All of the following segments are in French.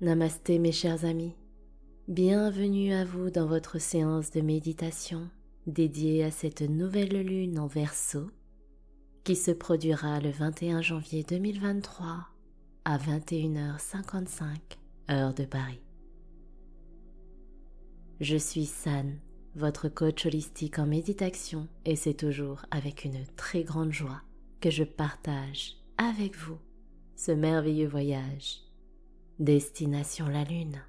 Namasté mes chers amis, bienvenue à vous dans votre séance de méditation dédiée à cette nouvelle lune en verso qui se produira le 21 janvier 2023 à 21h55 heure de Paris. Je suis San, votre coach holistique en méditation et c'est toujours avec une très grande joie que je partage avec vous ce merveilleux voyage Destination la Lune.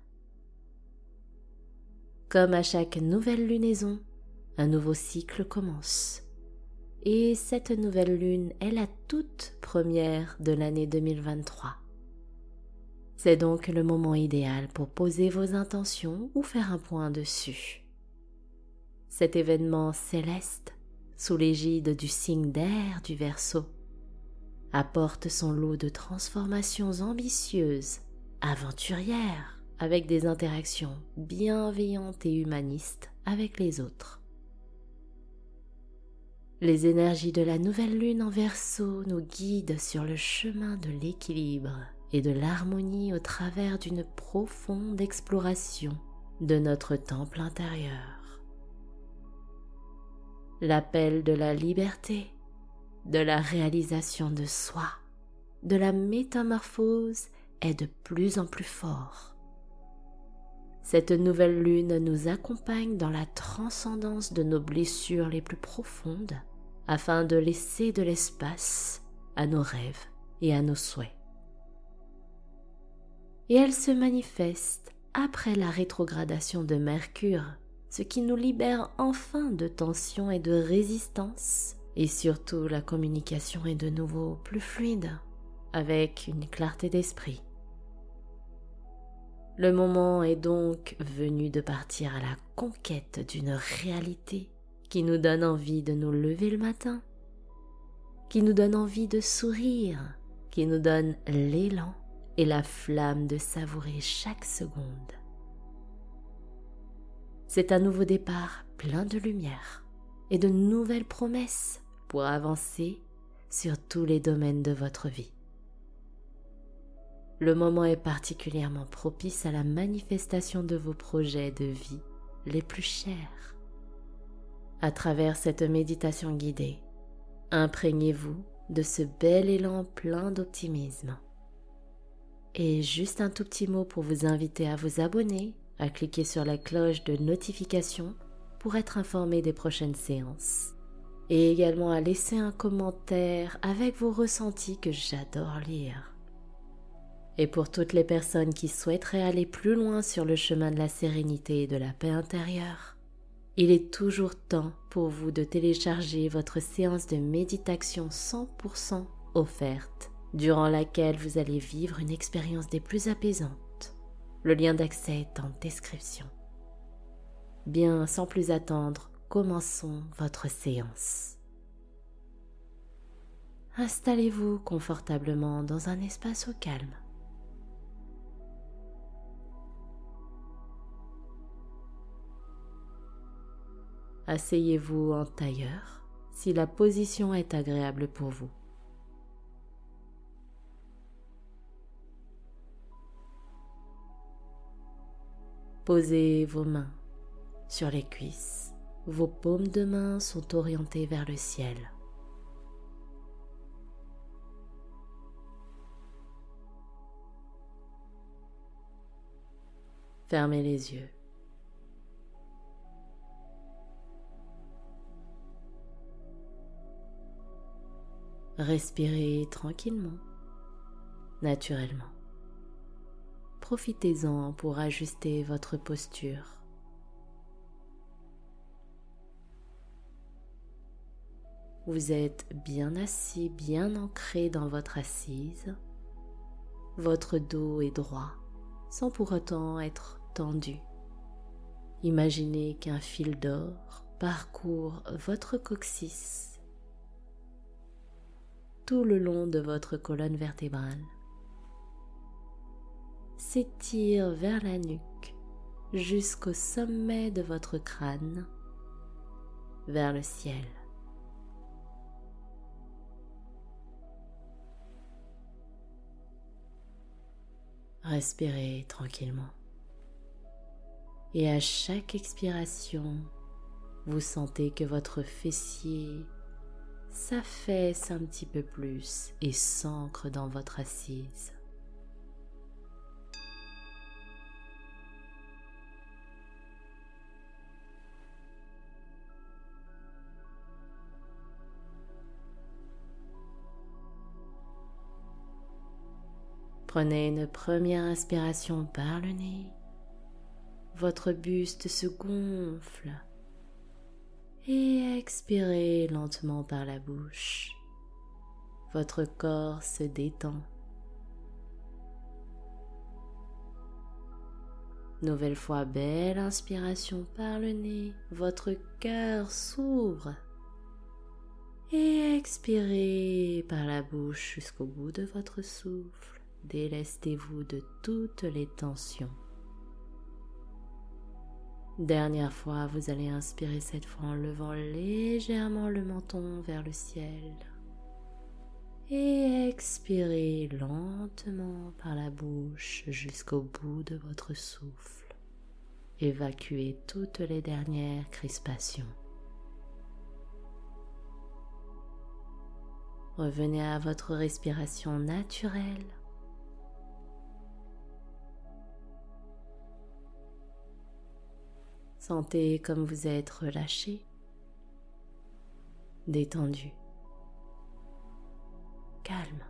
Comme à chaque nouvelle lunaison, un nouveau cycle commence. Et cette nouvelle lune est la toute première de l'année 2023. C'est donc le moment idéal pour poser vos intentions ou faire un point dessus. Cet événement céleste, sous l'égide du signe d'air du Verseau, apporte son lot de transformations ambitieuses aventurière, avec des interactions bienveillantes et humanistes avec les autres. Les énergies de la nouvelle lune en verso nous guident sur le chemin de l'équilibre et de l'harmonie au travers d'une profonde exploration de notre temple intérieur. L'appel de la liberté, de la réalisation de soi, de la métamorphose est de plus en plus fort. Cette nouvelle lune nous accompagne dans la transcendance de nos blessures les plus profondes afin de laisser de l'espace à nos rêves et à nos souhaits. Et elle se manifeste après la rétrogradation de Mercure, ce qui nous libère enfin de tensions et de résistance, et surtout la communication est de nouveau plus fluide, avec une clarté d'esprit. Le moment est donc venu de partir à la conquête d'une réalité qui nous donne envie de nous lever le matin, qui nous donne envie de sourire, qui nous donne l'élan et la flamme de savourer chaque seconde. C'est un nouveau départ plein de lumière et de nouvelles promesses pour avancer sur tous les domaines de votre vie. Le moment est particulièrement propice à la manifestation de vos projets de vie les plus chers. À travers cette méditation guidée, imprégnez-vous de ce bel élan plein d'optimisme. Et juste un tout petit mot pour vous inviter à vous abonner, à cliquer sur la cloche de notification pour être informé des prochaines séances. Et également à laisser un commentaire avec vos ressentis que j'adore lire. Et pour toutes les personnes qui souhaiteraient aller plus loin sur le chemin de la sérénité et de la paix intérieure, il est toujours temps pour vous de télécharger votre séance de méditation 100% offerte, durant laquelle vous allez vivre une expérience des plus apaisantes. Le lien d'accès est en description. Bien, sans plus attendre, commençons votre séance. Installez-vous confortablement dans un espace au calme. Asseyez-vous en tailleur si la position est agréable pour vous. Posez vos mains sur les cuisses. Vos paumes de main sont orientées vers le ciel. Fermez les yeux. Respirez tranquillement, naturellement. Profitez-en pour ajuster votre posture. Vous êtes bien assis, bien ancré dans votre assise. Votre dos est droit, sans pour autant être tendu. Imaginez qu'un fil d'or parcourt votre coccyx tout le long de votre colonne vertébrale. S'étire vers la nuque jusqu'au sommet de votre crâne, vers le ciel. Respirez tranquillement. Et à chaque expiration, vous sentez que votre fessier s'affaisse un petit peu plus et s'ancre dans votre assise. Prenez une première inspiration par le nez. Votre buste se gonfle. Et expirez lentement par la bouche. Votre corps se détend. Nouvelle fois, belle inspiration par le nez. Votre cœur s'ouvre. Et expirez par la bouche jusqu'au bout de votre souffle délestez-vous de toutes les tensions. Dernière fois, vous allez inspirer cette fois en levant légèrement le menton vers le ciel. Et expirez lentement par la bouche jusqu'au bout de votre souffle. Évacuez toutes les dernières crispations. Revenez à votre respiration naturelle Sentez comme vous êtes relâché, détendu, calme.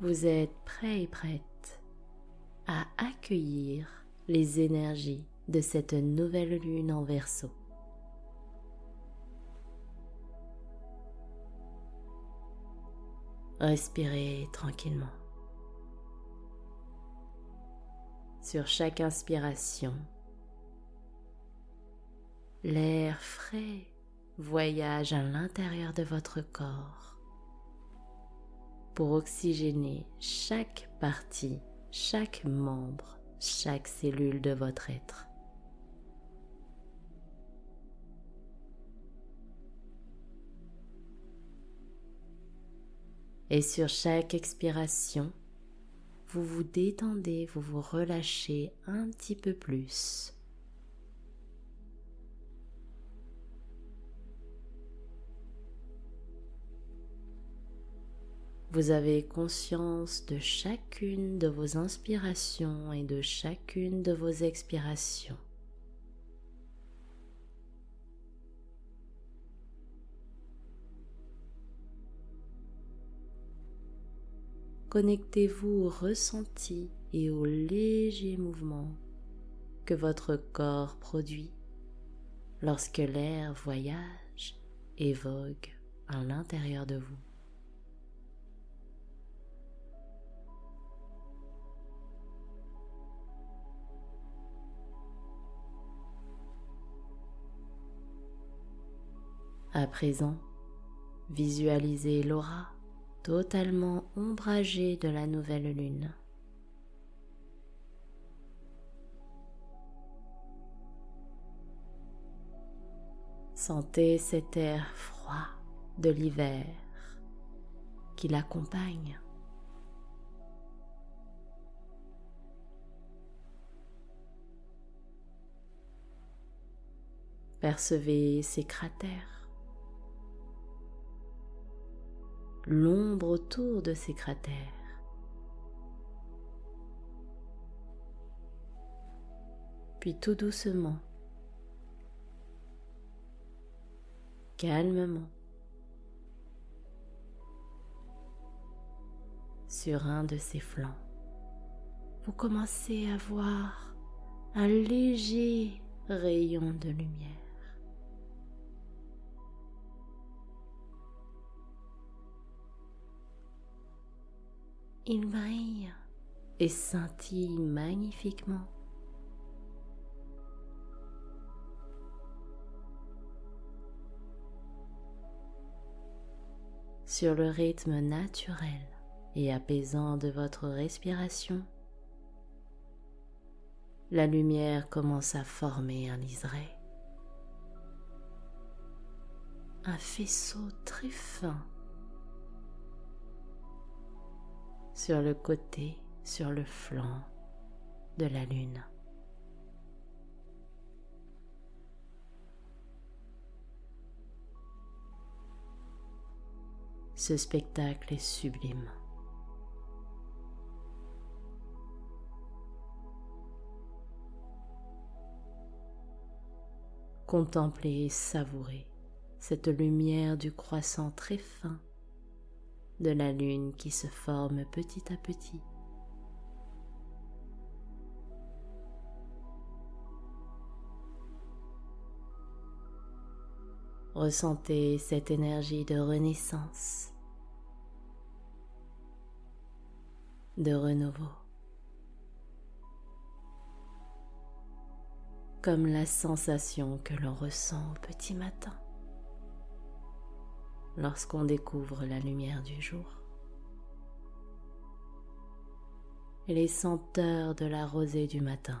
Vous êtes prêt et prête à accueillir les énergies de cette nouvelle lune en verso. Respirez tranquillement. Sur chaque inspiration, l'air frais voyage à l'intérieur de votre corps pour oxygéner chaque partie, chaque membre, chaque cellule de votre être. Et sur chaque expiration, vous vous détendez, vous vous relâchez un petit peu plus. Vous avez conscience de chacune de vos inspirations et de chacune de vos expirations. Connectez-vous au ressenti et au léger mouvement que votre corps produit lorsque l'air voyage et vogue à l'intérieur de vous. À présent, visualisez l'aura totalement ombragé de la nouvelle lune. Sentez cet air froid de l'hiver qui l'accompagne. Percevez ces cratères. L'ombre autour de ces cratères. Puis tout doucement, calmement, sur un de ses flancs, vous commencez à voir un léger rayon de lumière. Il brille et scintille magnifiquement. Sur le rythme naturel et apaisant de votre respiration, la lumière commence à former un liseré. un faisceau très fin sur le côté, sur le flanc de la lune. Ce spectacle est sublime. Contemplez et savourez cette lumière du croissant très fin de la lune qui se forme petit à petit. Ressentez cette énergie de renaissance, de renouveau, comme la sensation que l'on ressent au petit matin lorsqu'on découvre la lumière du jour. Et les senteurs de la rosée du matin.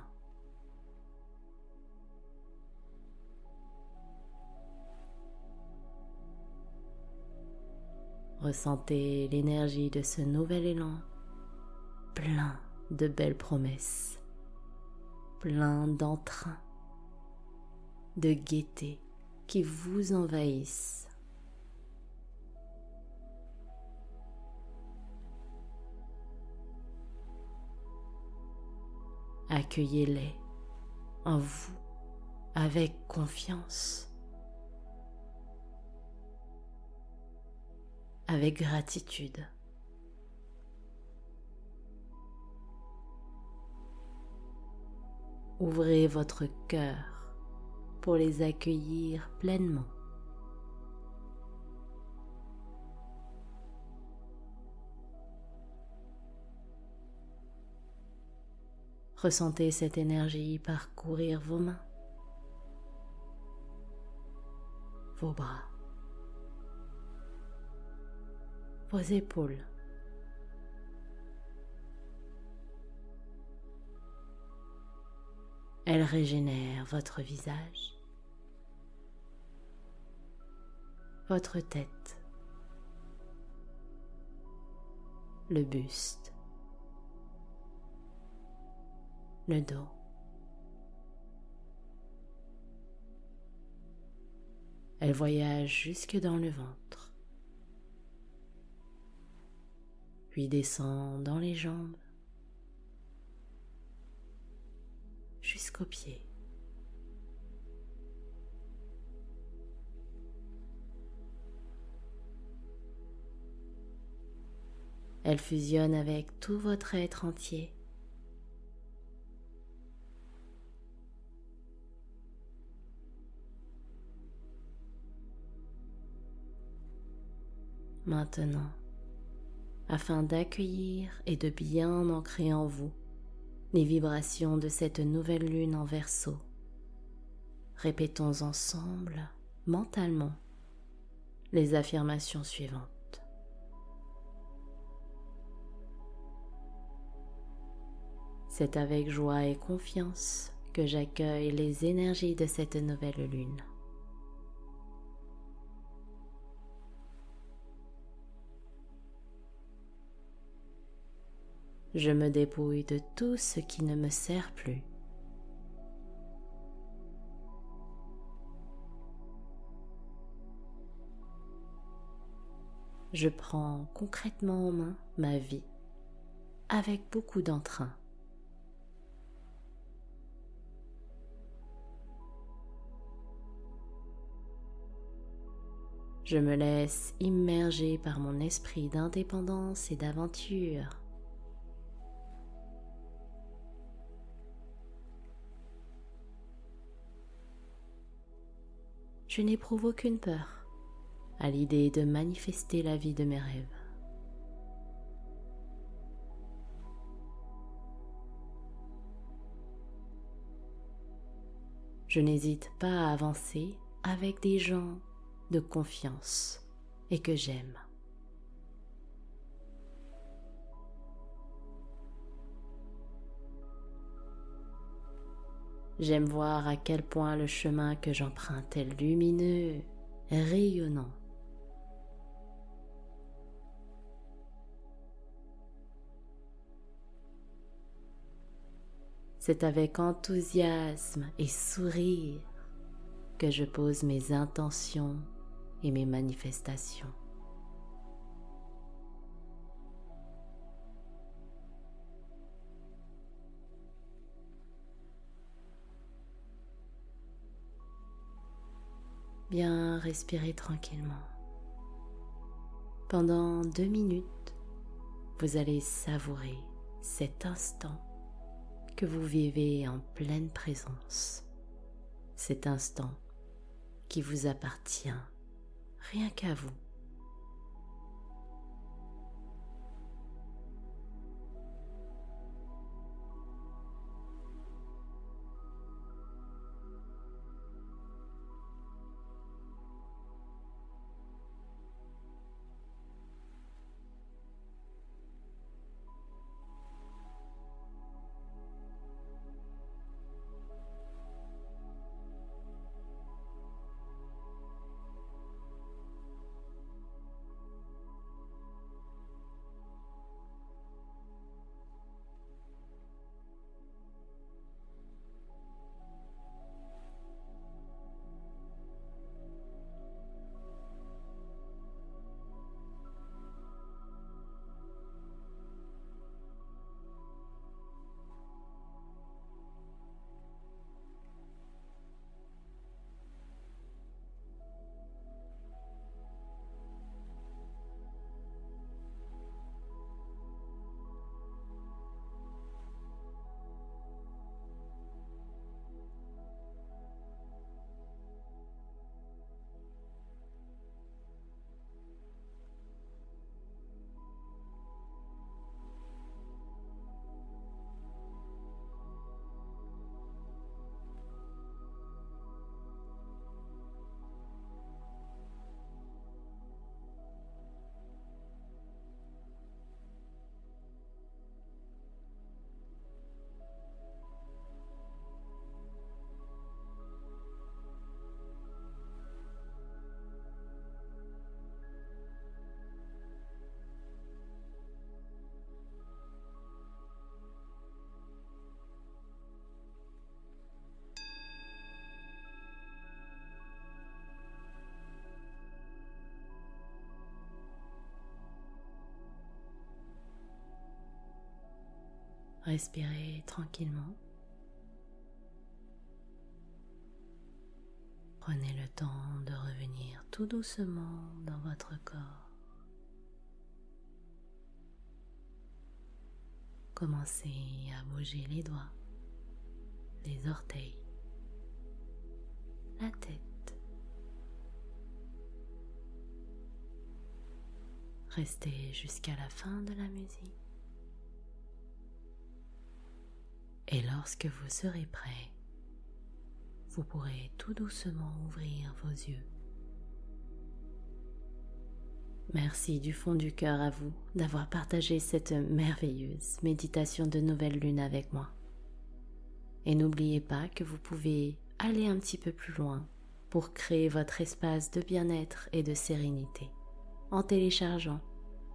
Ressentez l'énergie de ce nouvel élan, plein de belles promesses, plein d'entrain, de gaieté qui vous envahissent. Accueillez-les en vous avec confiance. avec gratitude. Ouvrez votre cœur pour les accueillir pleinement. Ressentez cette énergie parcourir vos mains, vos bras, vos épaules. Elle régénère votre visage, votre tête, le buste, le dos. Elle voyage jusque dans le ventre. puis descend dans les jambes jusqu'aux pieds. Elle fusionne avec tout votre être entier. Maintenant, afin d'accueillir et de bien ancrer en vous les vibrations de cette nouvelle lune en verso. Répétons ensemble, mentalement, les affirmations suivantes. C'est avec joie et confiance que j'accueille les énergies de cette nouvelle lune. Je me dépouille de tout ce qui ne me sert plus. Je prends concrètement en main ma vie avec beaucoup d'entrain. Je me laisse immerger par mon esprit d'indépendance et d'aventure. Je n'éprouve aucune peur à l'idée de manifester la vie de mes rêves. Je n'hésite pas à avancer avec des gens de confiance et que j'aime. J'aime voir à quel point le chemin que j'emprunte est lumineux rayonnant. C'est avec enthousiasme et sourire que je pose mes intentions et mes manifestations. Bien respirer tranquillement. Pendant deux minutes, vous allez savourer cet instant que vous vivez en pleine présence. Cet instant qui vous appartient, rien qu'à vous. Respirez tranquillement. Prenez le temps de revenir tout doucement dans votre corps. Commencez à bouger les doigts, les orteils, la tête. Restez jusqu'à la fin de la musique. Et lorsque vous serez prêt, vous pourrez tout doucement ouvrir vos yeux. Merci du fond du cœur à vous d'avoir partagé cette merveilleuse méditation de nouvelle lune avec moi. Et n'oubliez pas que vous pouvez aller un petit peu plus loin pour créer votre espace de bien-être et de sérénité en téléchargeant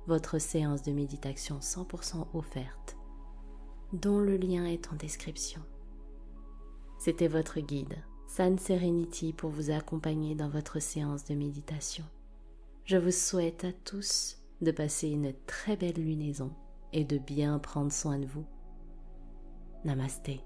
votre séance de méditation 100% offerte dont le lien est en description. C'était votre guide, San Serenity, pour vous accompagner dans votre séance de méditation. Je vous souhaite à tous de passer une très belle lunaison et de bien prendre soin de vous. Namasté.